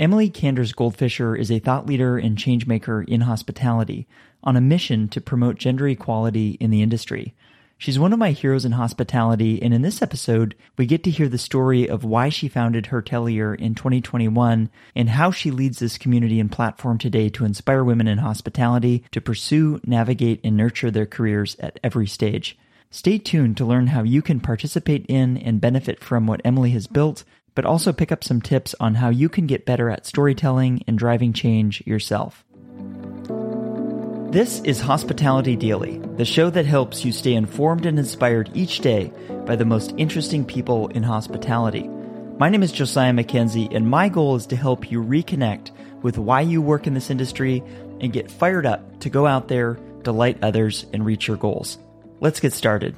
Emily Kanders Goldfischer is a thought leader and changemaker in hospitality on a mission to promote gender equality in the industry. She's one of my heroes in hospitality, and in this episode, we get to hear the story of why she founded Hertelier in 2021 and how she leads this community and platform today to inspire women in hospitality to pursue, navigate, and nurture their careers at every stage. Stay tuned to learn how you can participate in and benefit from what Emily has built but also pick up some tips on how you can get better at storytelling and driving change yourself. This is Hospitality Daily, the show that helps you stay informed and inspired each day by the most interesting people in hospitality. My name is Josiah McKenzie, and my goal is to help you reconnect with why you work in this industry and get fired up to go out there, delight others, and reach your goals. Let's get started.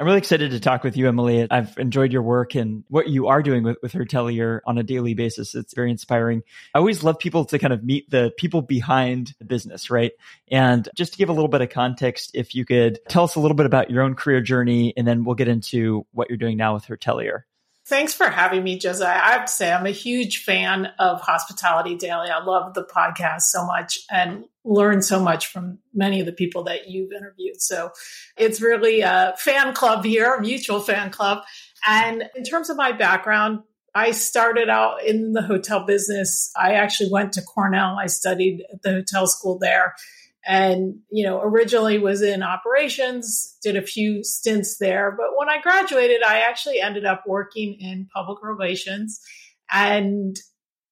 I'm really excited to talk with you, Emily. I've enjoyed your work and what you are doing with, with Hertelier on a daily basis. It's very inspiring. I always love people to kind of meet the people behind the business, right? And just to give a little bit of context, if you could tell us a little bit about your own career journey, and then we'll get into what you're doing now with Hertelier. Thanks for having me, Josiah. I have to say, I'm a huge fan of Hospitality Daily. I love the podcast so much and learn so much from many of the people that you've interviewed. So it's really a fan club here, a mutual fan club. And in terms of my background, I started out in the hotel business. I actually went to Cornell. I studied at the hotel school there and you know originally was in operations did a few stints there. But when i graduated i actually ended up working in public relations. And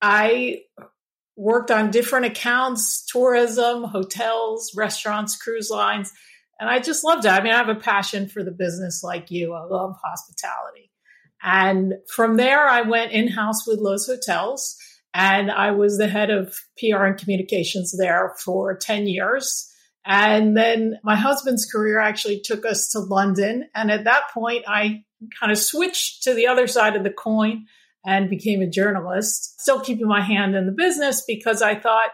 i worked on different accounts tourism hotels restaurants cruise lines. And i just loved it. I mean i have a passion for the business like you. I love hospitality. And from there i went in-house with Loews Hotels and I was the head of PR and communications there for 10 years. And then my husband's career actually took us to London. And at that point, I kind of switched to the other side of the coin and became a journalist, still keeping my hand in the business because I thought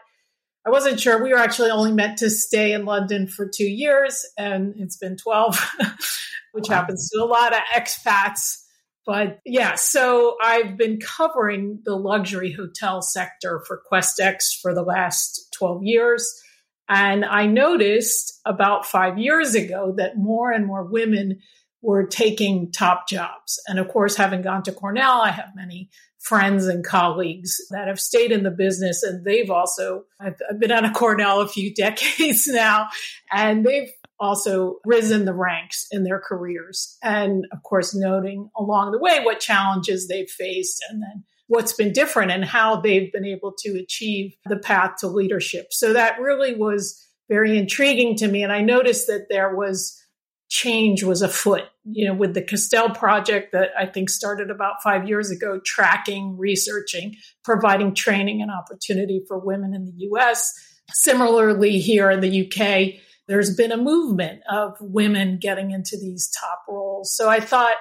I wasn't sure. We were actually only meant to stay in London for two years, and it's been 12, which wow. happens to a lot of expats. But yeah, so I've been covering the luxury hotel sector for Questex for the last 12 years. And I noticed about five years ago that more and more women were taking top jobs. And of course, having gone to Cornell, I have many friends and colleagues that have stayed in the business and they've also, I've, I've been out of Cornell a few decades now, and they've also risen the ranks in their careers. And of course, noting along the way what challenges they've faced and then what's been different and how they've been able to achieve the path to leadership. So that really was very intriguing to me. And I noticed that there was change was afoot, you know, with the Castell project that I think started about five years ago, tracking, researching, providing training and opportunity for women in the US. Similarly, here in the UK, there's been a movement of women getting into these top roles. So I thought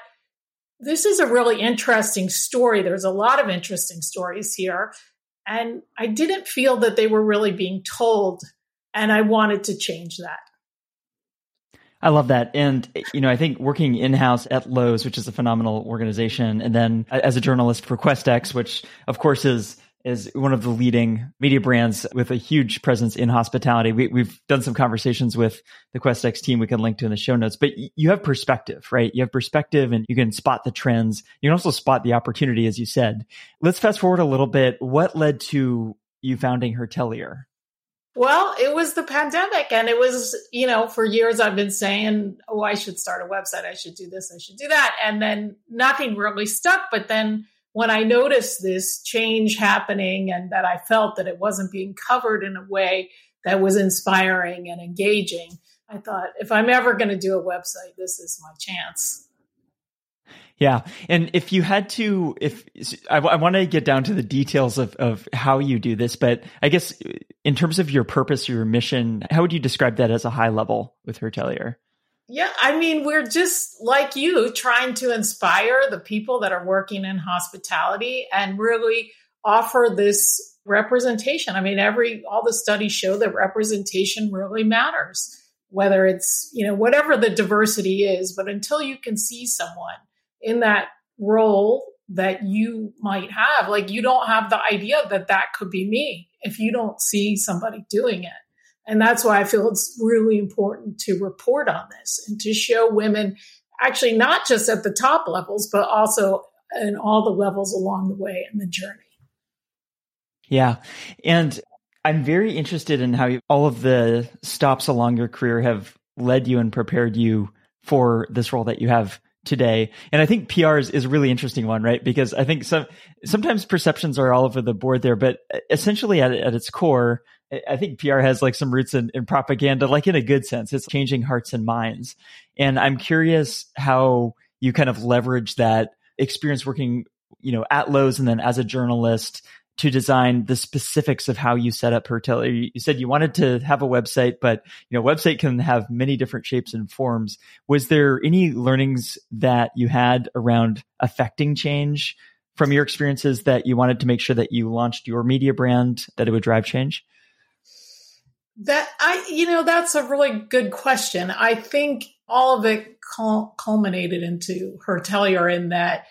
this is a really interesting story. There's a lot of interesting stories here. And I didn't feel that they were really being told. And I wanted to change that. I love that. And, you know, I think working in house at Loews, which is a phenomenal organization, and then uh, as a journalist for Questex, which of course is is one of the leading media brands with a huge presence in hospitality. We, have done some conversations with the Questex team we can link to in the show notes, but you have perspective, right? You have perspective and you can spot the trends. You can also spot the opportunity, as you said. Let's fast forward a little bit. What led to you founding Hertelier? Well, it was the pandemic and it was, you know, for years I've been saying, oh, I should start a website. I should do this. I should do that. And then nothing really stuck. But then when I noticed this change happening and that I felt that it wasn't being covered in a way that was inspiring and engaging, I thought, if I'm ever going to do a website, this is my chance. Yeah. And if you had to, if I, I want to get down to the details of, of how you do this, but I guess in terms of your purpose, your mission, how would you describe that as a high level with Hertelier? Yeah, I mean, we're just like you trying to inspire the people that are working in hospitality and really offer this representation. I mean, every all the studies show that representation really matters. Whether it's, you know, whatever the diversity is, but until you can see someone in that role that you might have. Like you don't have the idea that that could be me if you don't see somebody doing it. And that's why I feel it's really important to report on this and to show women actually not just at the top levels, but also in all the levels along the way in the journey. Yeah. And I'm very interested in how all of the stops along your career have led you and prepared you for this role that you have today. And I think PR is, is a really interesting one, right? Because I think some, sometimes perceptions are all over the board there, but essentially at, at its core, I think PR has like some roots in, in propaganda, like in a good sense. It's changing hearts and minds. And I'm curious how you kind of leverage that experience working, you know, at Loews and then as a journalist to design the specifics of how you set up Hertelier. You said you wanted to have a website, but you know, website can have many different shapes and forms. Was there any learnings that you had around affecting change from your experiences that you wanted to make sure that you launched your media brand that it would drive change? That I, you know, that's a really good question. I think all of it culminated into her Hertelier in that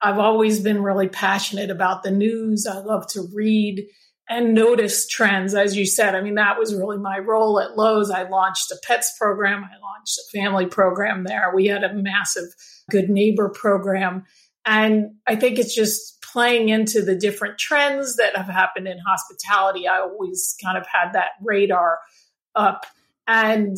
I've always been really passionate about the news. I love to read and notice trends, as you said. I mean, that was really my role at Loews. I launched a pets program, I launched a family program there. We had a massive good neighbor program. And I think it's just playing into the different trends that have happened in hospitality. I always kind of had that radar up. And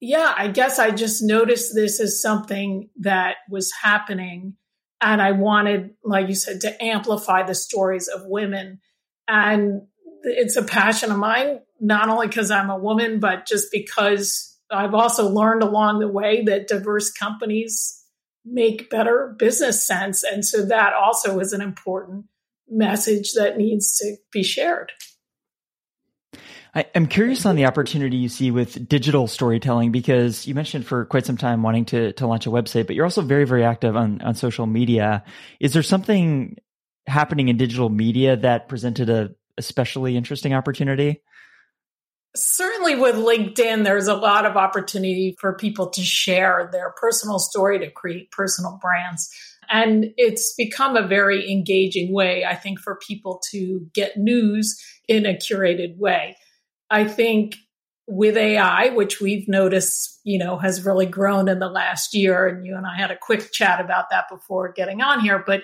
yeah, I guess I just noticed this as something that was happening and I wanted, like you said, to amplify the stories of women. And it's a passion of mine, not only because I'm a woman, but just because I've also learned along the way that diverse companies make better business sense. And so that also is an important message that needs to be shared. I, am curious on the opportunity you see with digital storytelling because you mentioned for quite some time wanting to to launch a website, but you're also very very active on on social media. Is there something happening in digital media that presented a especially interesting opportunity? Certainly with LinkedIn, there's a lot of opportunity for people to share their personal story to create personal brands. And it's become a very engaging way, I think, for people to get news in a curated way. I think with AI, which we've noticed, you know, has really grown in the last year, and you and I had a quick chat about that before getting on here, but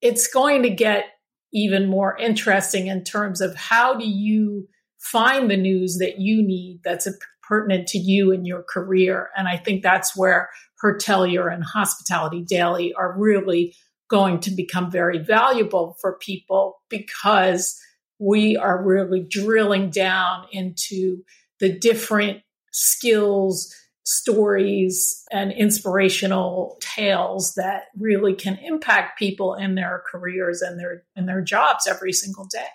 it's going to get even more interesting in terms of how do you find the news that you need that's pertinent to you and your career. And I think that's where Hertelier and Hospitality Daily are really going to become very valuable for people because we are really drilling down into the different skills, stories, and inspirational tales that really can impact people in their careers and their in their jobs every single day.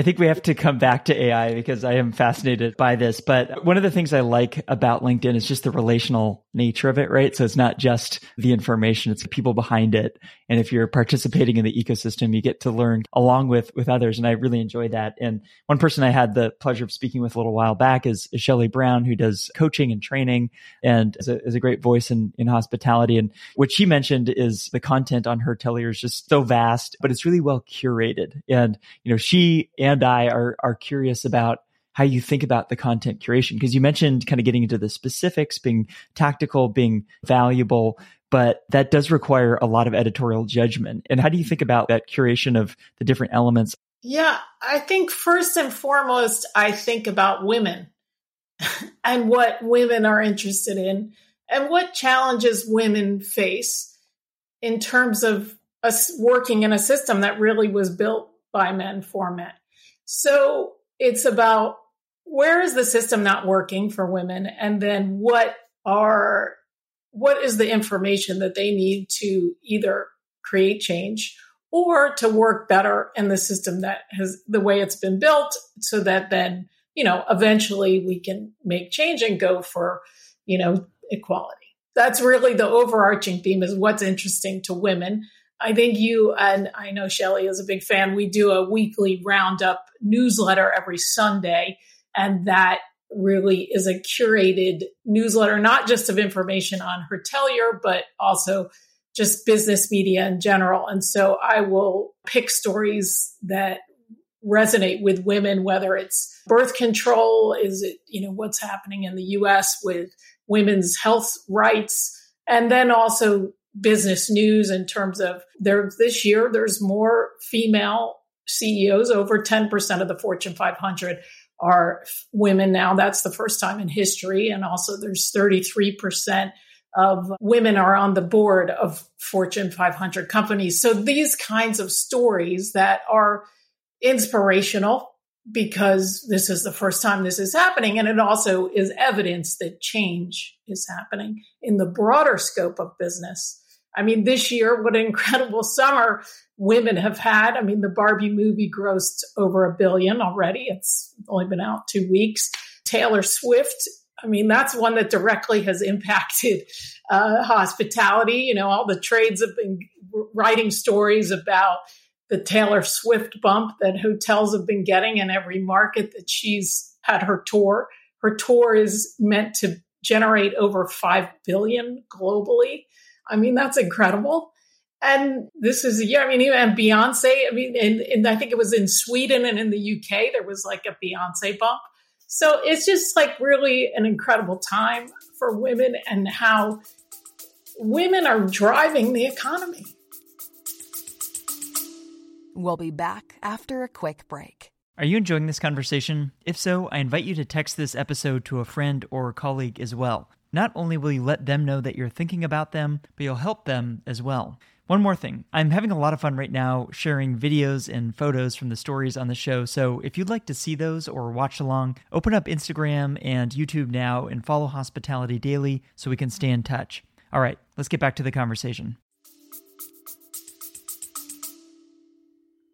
I think we have to come back to AI because I am fascinated by this. But one of the things I like about LinkedIn is just the relational nature of it, right? So it's not just the information, it's the people behind it. And if you're participating in the ecosystem, you get to learn along with, with others. And I really enjoy that. And one person I had the pleasure of speaking with a little while back is, is Shelly Brown, who does coaching and training and is a, is a great voice in, in hospitality. And what she mentioned is the content on Hertelier is just so vast, but it's really well curated. And, you know, she and I are, are curious about how you think about the content curation. Because you mentioned kind of getting into the specifics being tactical being valuable but that does require a lot of editorial judgment. And how do you think about that curation of the different elements? Yeah i think first and foremost i think about women and what women are interested in and what challenges women face in terms of us working in a system that really was built by men for men so it's about where is the system not working for women? And then what are what is the information that they need to either create change or to work better in the system that has the way it's been built so that then you know eventually we can make change and go for you know equality. That's really the overarching theme is what's interesting to women I think you and I know Shelly is a big fan. We do a weekly roundup newsletter every Sunday, and that really is a curated newsletter, not just of information on Hertelier, but also just business media in general. And so I will pick stories that resonate with women, whether it's birth control, is it, you know, what's happening in the US with women's health rights, and then also business news in terms of there this year there's more female CEOs over 10% of the Fortune 500 are women now that's the first time in history and also there's 33% of women are on the board of Fortune 500 companies so these kinds of stories that are inspirational because this is the first time this is happening. And it also is evidence that change is happening in the broader scope of business. I mean, this year, what an incredible summer women have had. I mean, the Barbie movie grossed over a billion already. It's only been out two weeks. Taylor Swift, I mean, that's one that directly has impacted uh, hospitality. You know, all the trades have been writing stories about the Taylor Swift bump that hotels have been getting in every market that she's had her tour. Her tour is meant to generate over 5 billion globally. I mean, that's incredible. And this is, yeah, I mean, and Beyonce, I mean, and, and I think it was in Sweden and in the UK, there was like a Beyonce bump. So it's just like really an incredible time for women and how women are driving the economy. We'll be back after a quick break. Are you enjoying this conversation? If so, I invite you to text this episode to a friend or colleague as well. Not only will you let them know that you're thinking about them, but you'll help them as well. One more thing. I'm having a lot of fun right now sharing videos and photos from the stories on the show. So if you'd like to see those or watch along, open up Instagram and YouTube now and follow Hospitality Daily so we can stay in touch. All right, let's get back to the conversation.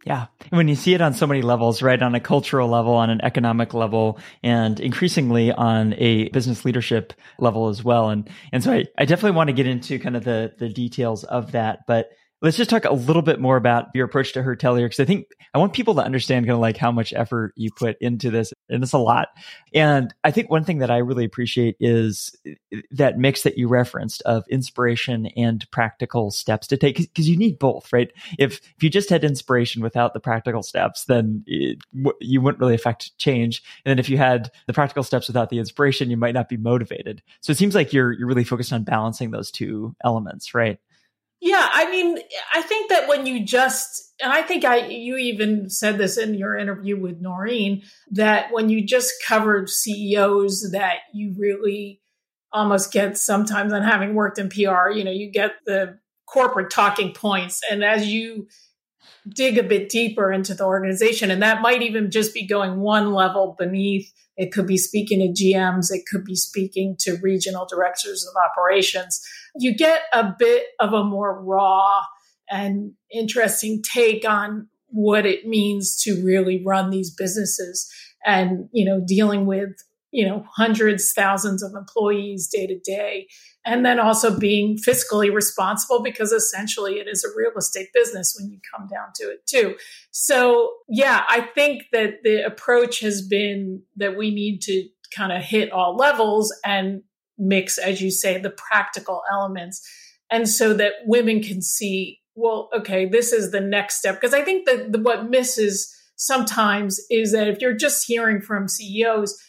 Yeah. When you see it on so many levels, right? On a cultural level, on an economic level, and increasingly on a business leadership level as well. And, and so I, I definitely want to get into kind of the, the details of that. But let's just talk a little bit more about your approach to Hertelier because I think I want people to understand kind of like how much effort you put into this, and it's a lot. And I think one thing that I really appreciate is eh, eh, that mix that you referenced of inspiration and practical steps to take because you need both, right? If if you just had inspiration without the practical steps, then it, you wouldn't really affect change. And then if you had the practical steps without the inspiration, you might not be motivated. So it seems like you're you're really focused on balancing those two elements, right? Yeah, I mean, I think that when you just, and I think I, you even said this in your interview with Noreen, that when you just cover CEOs, that you really almost get sometimes, on having worked in PR, you know, you get the corporate talking points, and as you dig a bit deeper into the organization, and that might even just be going one level beneath. It could be speaking to GMs, it could be speaking to regional directors of operations you get a bit of a more raw and interesting take on what it means to really run these businesses and you know dealing with you know hundreds thousands of employees day to day. And then also being fiscally responsible because essentially it is a real estate business when you come down to it too. So yeah i think that the approach has been that we need to kind of hit all levels and mix, as you say, the practical elements. And so that women can see, well, okay, this is the next step. Because I think that the, what misses sometimes is that if you're just hearing from CEOs,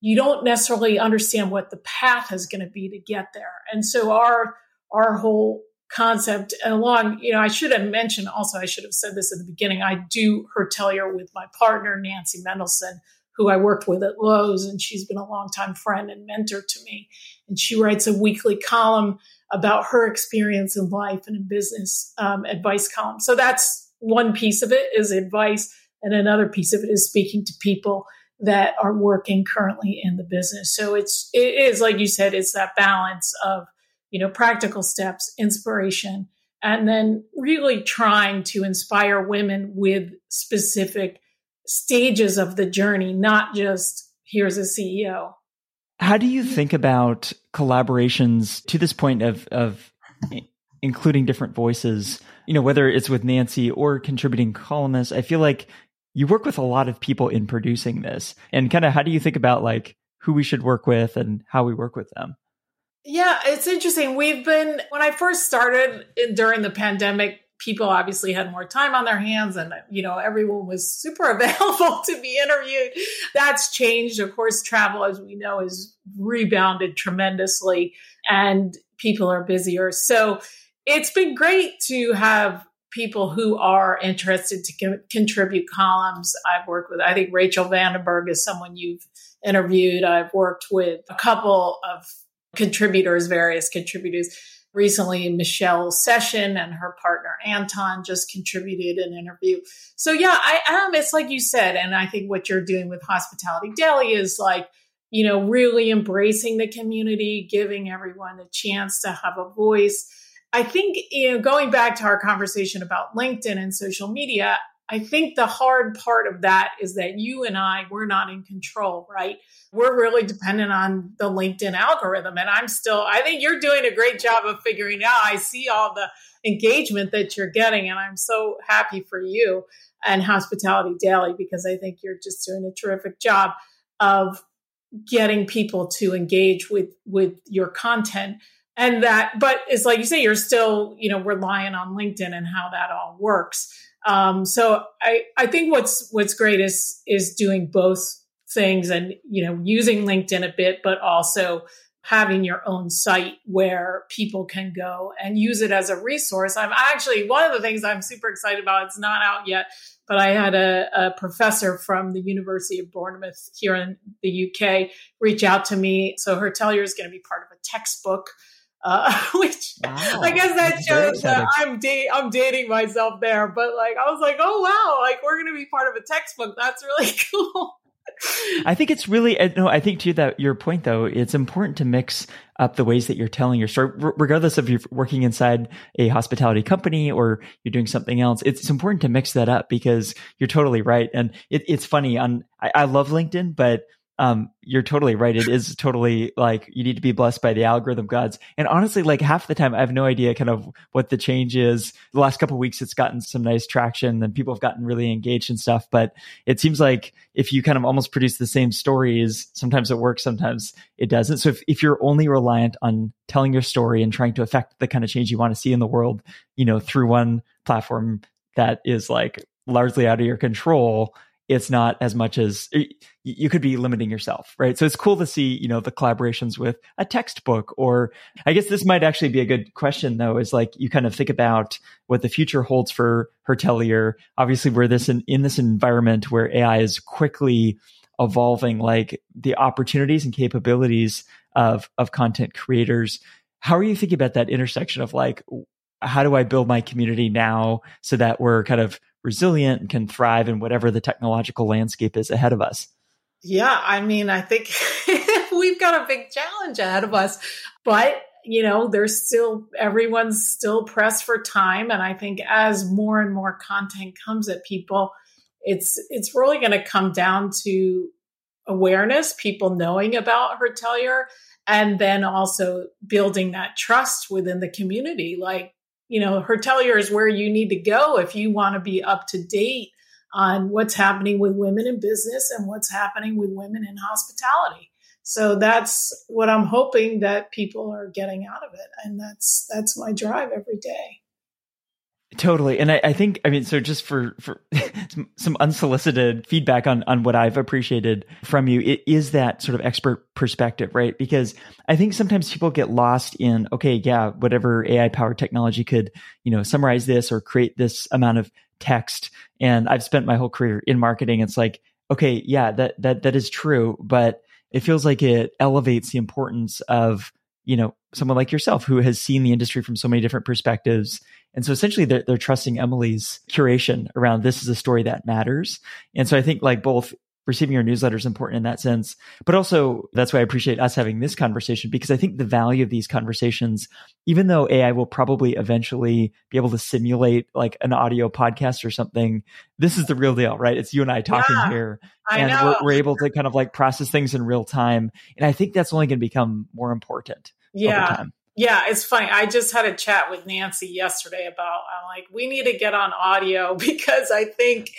you don't necessarily understand what the path is going to be to get there. And so our our whole concept along, you know, I should have mentioned also, I should have said this at the beginning. I do Hertelier with my partner, Nancy Mendelson, who I worked with at Loews, and she's been a longtime friend and mentor to me. And she writes a weekly column about her experience in life and in business um, advice column. So that's one piece of it is advice, and another piece of it is speaking to people that are working currently in the business. So it's it is like you said, it's that balance of you know practical steps, inspiration, and then really trying to inspire women with specific stages of the journey, not just here's a CEO. How do you think about collaborations to this point of of including different voices? You know, whether it's with Nancy or contributing columnists, I feel like you work with a lot of people in producing this. And kind of how do you think about like who we should work with and how we work with them? Yeah, it's interesting. We've been, when I first started in, during the pandemic, people obviously had more time on their hands and you know everyone was super available to be interviewed. That's changed. Of course travel as we know has rebounded tremendously and people are busier. So it's been great to have people who are interested to co- contribute columns. I've worked with i think rachel vandenberg is someone you've interviewed. I've worked with a couple of contributors various contributors recently Michelle Session and her partner Anton just contributed an interview. So yeah, I am. It's like you said, and I think what you're doing with Hospitality Daily is like, you know, really embracing the community, giving everyone a chance to have a voice. I think, you know, going back to our conversation about LinkedIn and social media, I think the hard part of that is that you and I, we're not in control, right? We're really dependent on the LinkedIn algorithm. And I'm still, I think you're doing a great job of figuring out. I see all the engagement that you're getting, and I'm so happy for you and Hospitality Daily because I think you're just doing a terrific job of getting people to engage with with your content and that but it's like you say you're still you know relying on linkedin and how that all works um, so I, I think what's what's great is is doing both things and you know using LinkedIn a bit, but also having your own site where people can go and use it as a resource. I'm actually one of the things I'm super excited about. It's not out yet, but I had a, a professor from the University of Bournemouth here in the UK reach out to me. So Hertelier is going to be part of a textbook uh, which wow. I guess that That's shows that I'm da- I'm dating myself there. But like, I was like, oh wow, like we're gonna be part of a textbook. That's really cool. I think it's really no. I think to that your point though, it's important to mix up the ways that you're telling your story, R- regardless of you're working inside a hospitality company or you're doing something else. It's important to mix that up because you're totally right. And it, it's funny. On I, I love LinkedIn, but um, you're totally right. It is totally like you need to be blessed by the algorithm gods. And honestly, like half the time, I have no idea kind of what the change is. The last couple weeks, it's gotten some nice traction and people have gotten really engaged and stuff. But it seems like if you kind of almost produce the same stories, sometimes it works, sometimes it doesn't. So if, if you're only reliant on telling your story and trying to affect the kind of change you want to see in the world, you know, through one platform that is like largely out of your control, it's not as much as you could be limiting yourself, right? So it's cool to see, you know, the collaborations with a textbook or I guess this might actually be a good question though, is like you kind of think about what the future holds for Hertelier. Obviously we're this in, in this environment where AI is quickly evolving like the opportunities and capabilities of, of content creators. How are you thinking about that intersection of like, how do I build my community now so that we're kind of resilient and can thrive in whatever the technological landscape is ahead of us. Yeah, I mean, I think we've got a big challenge ahead of us, but you know, there's still everyone's still pressed for time and I think as more and more content comes at people, it's it's really going to come down to awareness, people knowing about Hertelier and then also building that trust within the community like you know, Hertelier is where you need to go if you want to be up to date on what's happening with women in business and what's happening with women in hospitality. So that's what I'm hoping that people are getting out of it. And that's that's my drive every day. Totally. And I, I, think, I mean, so just for, for some, some, unsolicited feedback on, on what I've appreciated from you, it is that sort of expert perspective, right? Because I think sometimes people get lost in, okay, yeah, whatever AI powered technology could, you know, summarize this or create this amount of text. And I've spent my whole career in marketing. It's like, okay, yeah, that, that, that is true, but it feels like it elevates the importance of, you know, someone like yourself who has seen the industry from so many different perspectives. And so essentially they're, they're trusting Emily's curation around this is a story that matters. And so I think like both receiving your newsletter is important in that sense. But also, that's why I appreciate us having this conversation because I think the value of these conversations, even though AI will probably eventually be able to simulate like an audio podcast or something, this is the real deal, right? It's you and I talking yeah, here. and we're, we're, able to kind of like process things in real time. And I think that's only going to become more important yeah. Yeah, it's funny. I just had a chat with Nancy yesterday about I'm like, we need to get on audio because I think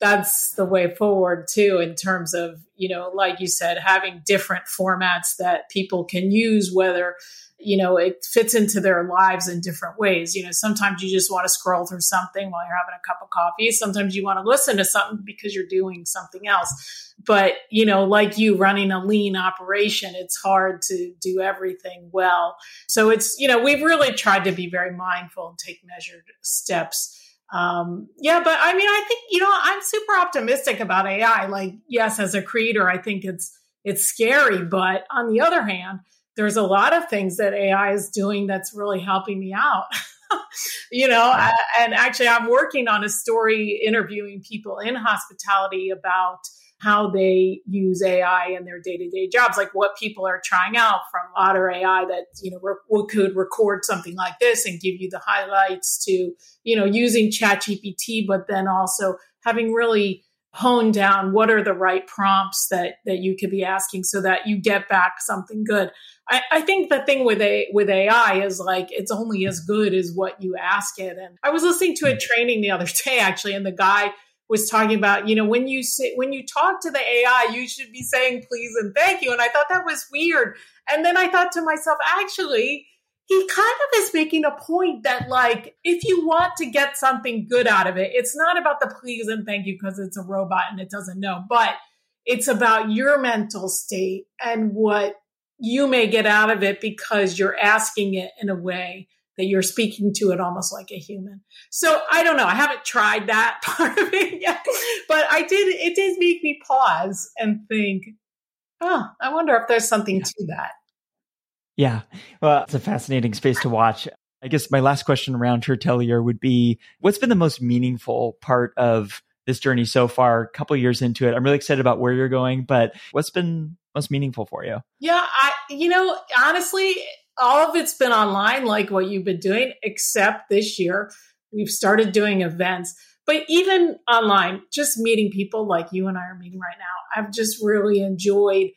that's the way forward too in terms of you know like you said having different formats that people can use whether you know it fits into their lives in different ways. You know sometimes you just want to scroll through something while you're having a cup of coffee. Sometimes you want to listen to something because you're doing something else. But you know like you running a lean operation it's hard to do everything well. So it's you know we've really tried to be very mindful and take measured steps um, yeah, but I mean, I think you know, I'm super optimistic about AI. Like, yes, as a creator, I think it's it's scary, but on the other hand, there's a lot of things that AI is doing that's really helping me out. you know, and actually, I'm working on a story interviewing people in hospitality about how they use AI in their day to day jobs, like what people are trying out from Otter AI that, you know, re- could record something like this and give you the highlights to, you know, using ChatGPT, but then also having really honed down what are the right prompts that that you could be asking so that you get back something good. I, I think the thing with a with AI is like it's only as good as what you ask it. And I was listening to a mm. training the other day actually, and the guy was talking about, you know, when you say, when you talk to the AI, you should be saying please and thank you. And I thought that was weird. And then I thought to myself, actually, he kind of is making a point that like if you want to get something good out of it, it's not about the please and thank you because it's a robot and it doesn't know, but it's about your mental state and what you may get out of it because you're asking it in a way that you're speaking to it almost like a human. So I don't know. I haven't tried that part of it yet, but I did, it did make me pause and think, oh, I wonder if there's something yeah. to that. Yeah. Well, it's a fascinating space to watch. I guess my last question around Hertelier would be what's been the most meaningful part of this journey so far, a couple years into it? I'm really excited about where you're going, but what's been most meaningful for you? Yeah, I you know, honestly, all of it's been online, like what you've been doing, except this year we've started doing events. But even online, just meeting people like you and I are meeting right now, I've just really enjoyed.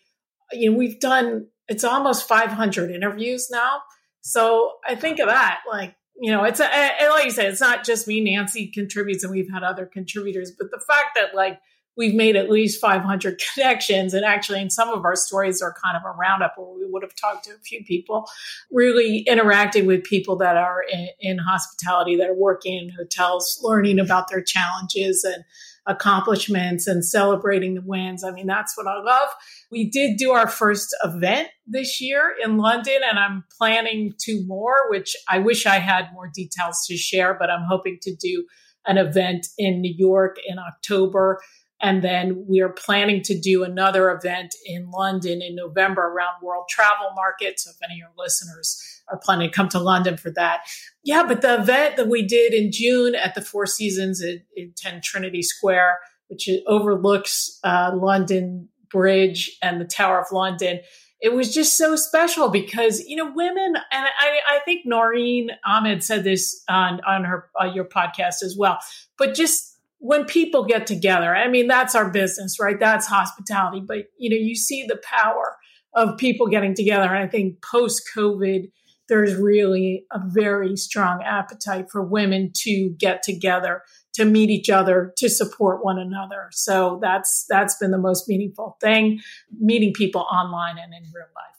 You know, we've done it's almost 500 interviews now. So I think of that, like you know, it's a, like you said, it's not just me. Nancy contributes, and we've had other contributors. But the fact that like we've made at least 500 connections. And actually, in some of our stories are kind of a roundup where we would have talked to a few people, really interacting with people that are in, in hospitality, that are working in hotels, learning about their challenges and accomplishments and celebrating the wins. I mean, that's what I love. We did do our first event this year in London, and I'm planning two more, which I wish I had more details to share, but I'm hoping to do an event in New York in October and then we are planning to do another event in London in November around World Travel Market. So if any of your listeners are planning to come to London for that. Yeah, but the event that we did in June at the Four Seasons in, in 10 Trinity Square, which overlooks uh, London Bridge and the Tower of London, it was just so special because you know women and I, I think Noreen Ahmed said this on on her uh, your podcast as well, but just when people get together, I mean, that's our business, right? That's hospitality. But, you know, you see the power of people getting together. And I think post COVID, there's really a very strong appetite for women to get together, to meet each other, to support one another. So that's, that's been the most meaningful thing, meeting people online and in real life.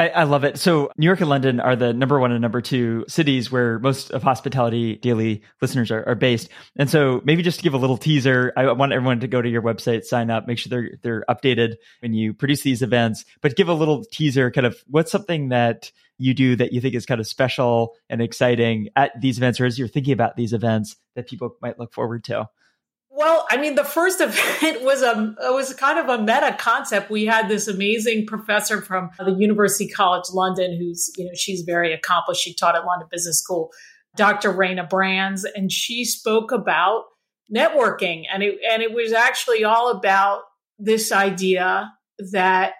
I, I, love it. So New York and London are the number one and number two cities where most of Hospitality Daily listeners are, are based. And so maybe just to give a little teaser, I want everyone to go to your website, sign up, make sure they're they're updated when you produce these events. But give a little teaser, kind of what's something that you do that you think is kind of special and exciting at these events, or as you're thinking about these events that people might look forward to. Well, I mean, the first event was a was kind of a meta concept. We had this amazing professor from the University College London, who's you know she's very accomplished. She taught at London Business School, Dr. Raina Brands, and she spoke about networking, and it and it was actually all about this idea that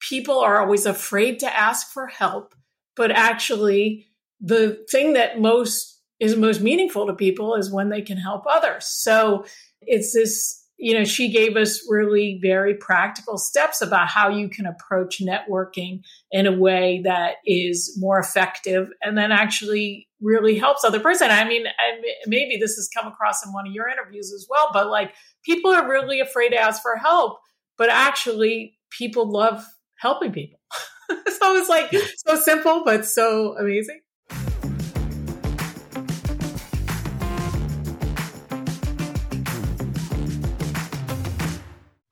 people are always afraid to ask for help, but actually the thing that most is most meaningful to people is when they can help others. So it's this you know, she gave us really very practical steps about how you can approach networking in a way that is more effective and then actually really helps other person. I mean, I, maybe this has come across in one of your interviews as well, but like people are really afraid to ask for help, but actually people love helping people. so it's like so simple, but so amazing.